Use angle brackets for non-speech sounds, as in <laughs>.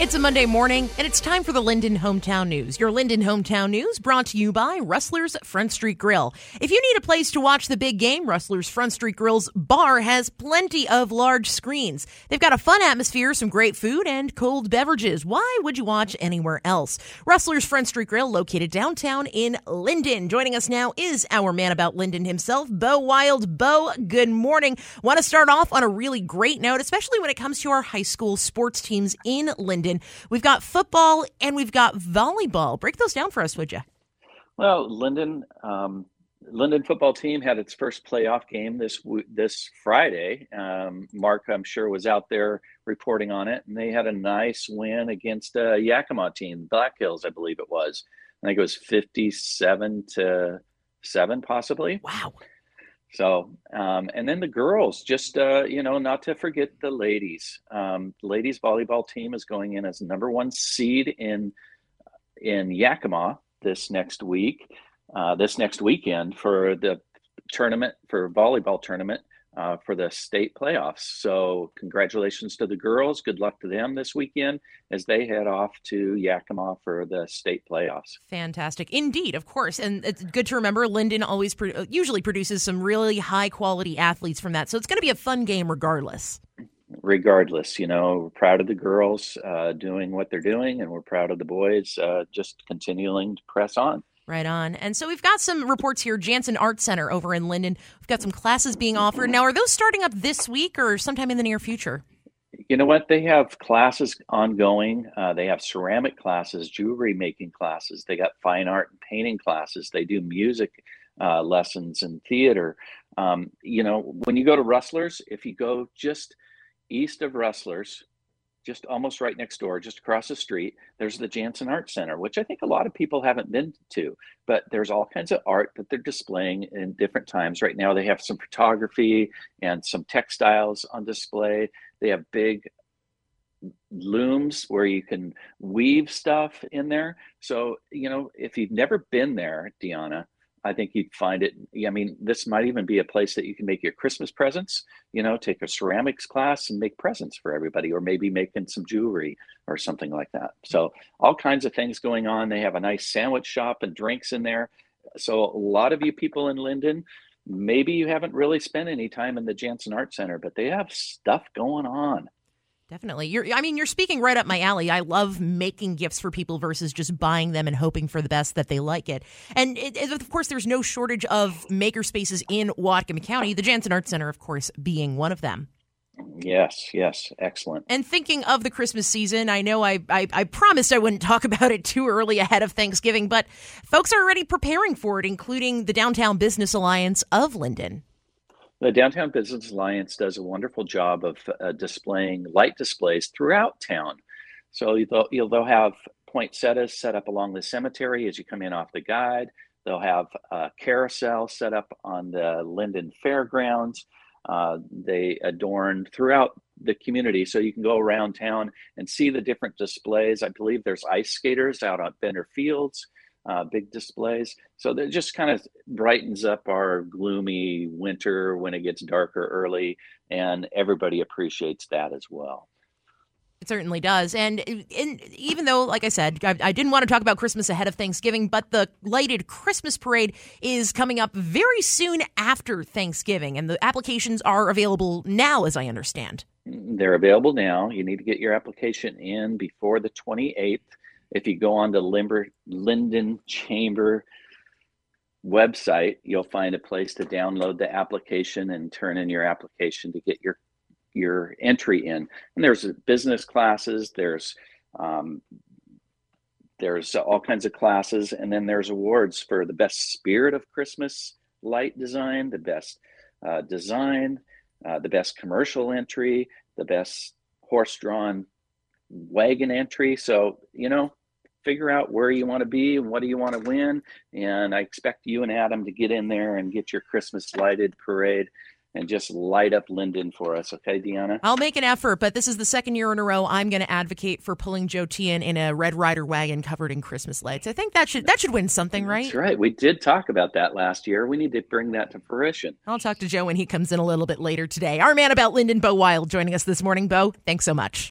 It's a Monday morning, and it's time for the Lynden Hometown News. Your Lynden Hometown News brought to you by Rustler's Front Street Grill. If you need a place to watch the big game, Rustler's Front Street Grill's bar has plenty of large screens. They've got a fun atmosphere, some great food, and cold beverages. Why would you watch anywhere else? Rustler's Front Street Grill, located downtown in Lynden. Joining us now is our man about Lynden himself, Bo Wild. Bo, good morning. Want to start off on a really great note, especially when it comes to our high school sports teams in Lynden. We've got football and we've got volleyball. Break those down for us, would you? Well, Lynden, um, Lynden football team had its first playoff game this this Friday. Um, Mark, I'm sure, was out there reporting on it, and they had a nice win against a Yakima team, Black Hills, I believe it was. I think it was 57 to seven, possibly. Wow. So, um, and then the girls, just, uh, you know, not to forget the ladies. Um, ladies volleyball team is going in as number one seed in, in Yakima this next week, uh, this next weekend for the tournament, for volleyball tournament uh, for the state playoffs. So, congratulations to the girls. Good luck to them this weekend as they head off to Yakima for the state playoffs. Fantastic, indeed, of course. And it's good to remember. Lynden always pro- uh, usually produces some really high quality athletes from that, so it's going to be a fun game regardless. Regardless, you know, we're proud of the girls uh, doing what they're doing, and we're proud of the boys uh, just continuing to press on. Right on. And so we've got some reports here. Jansen Art Center over in Lynden. We've got some classes being offered. Now, are those starting up this week or sometime in the near future? You know what? They have classes ongoing. Uh, they have ceramic classes, jewelry making classes. They got fine art and painting classes. They do music uh, lessons and theater. Um, you know, when you go to Rustlers, if you go just east of Rustlers, just almost right next door, just across the street, there's the Jansen Art Center, which I think a lot of people haven't been to. But there's all kinds of art that they're displaying in different times. Right now, they have some photography and some textiles on display. They have big looms where you can weave stuff in there. So, you know, if you've never been there, Deanna, I think you'd find it. I mean, this might even be a place that you can make your Christmas presents. You know, take a ceramics class and make presents for everybody, or maybe making some jewelry or something like that. So, all kinds of things going on. They have a nice sandwich shop and drinks in there. So, a lot of you people in Lynden, maybe you haven't really spent any time in the Jansen Art Center, but they have stuff going on. Definitely. You're I mean, you're speaking right up my alley. I love making gifts for people versus just buying them and hoping for the best that they like it. And it, it, of course, there's no shortage of maker spaces in Whatcom County, the Jansen Art Center, of course, being one of them. Yes, yes, excellent. And thinking of the Christmas season, I know I, I, I promised I wouldn't <laughs> talk about it too early ahead of Thanksgiving, but folks are already preparing for it, including the Downtown Business Alliance of Lynden. The Downtown Business Alliance does a wonderful job of uh, displaying light displays throughout town. So they'll, they'll have poinsettias set up along the cemetery as you come in off the guide. They'll have a carousel set up on the Lynden Fairgrounds. Uh, they adorn throughout the community so you can go around town and see the different displays. I believe there's ice skaters out on Bender Fields uh, big displays. So that just kind of brightens up our gloomy winter when it gets darker early, and everybody appreciates that as well. It certainly does. And, and even though, like I said, I, I, didn't want to talk about Christmas ahead of Thanksgiving, but the lighted Christmas parade is coming up very soon after Thanksgiving, and the applications are available now, as I understand. They're available now. You need to get your application in before the 28th. If you go on the Limber, Lynden Chamber website, you'll find a place to download the application and turn in your application to get your your entry in. And there's business classes, there's um, there's all kinds of classes, and then there's awards for the best spirit of Christmas light design, the best uh, design, uh, the best commercial entry, the best horse-drawn wagon entry. So you know, figure out where you want to be and what do you want to win. And I expect you and Adam to get in there and get your Christmas lighted parade and just light up Lynden for us. Okay, Deanna? I'll make an effort, but this is the second year in a row I'm going to advocate for pulling Joe Tian in a Red Rider wagon covered in Christmas lights. I think that should that should win something, right? That's right. We did talk about that last year. We need to bring that to fruition. I'll talk to Joe when he comes in a little bit later today. Our man about Lynden, Bo Wild, joining us this morning. Bo, thanks so much.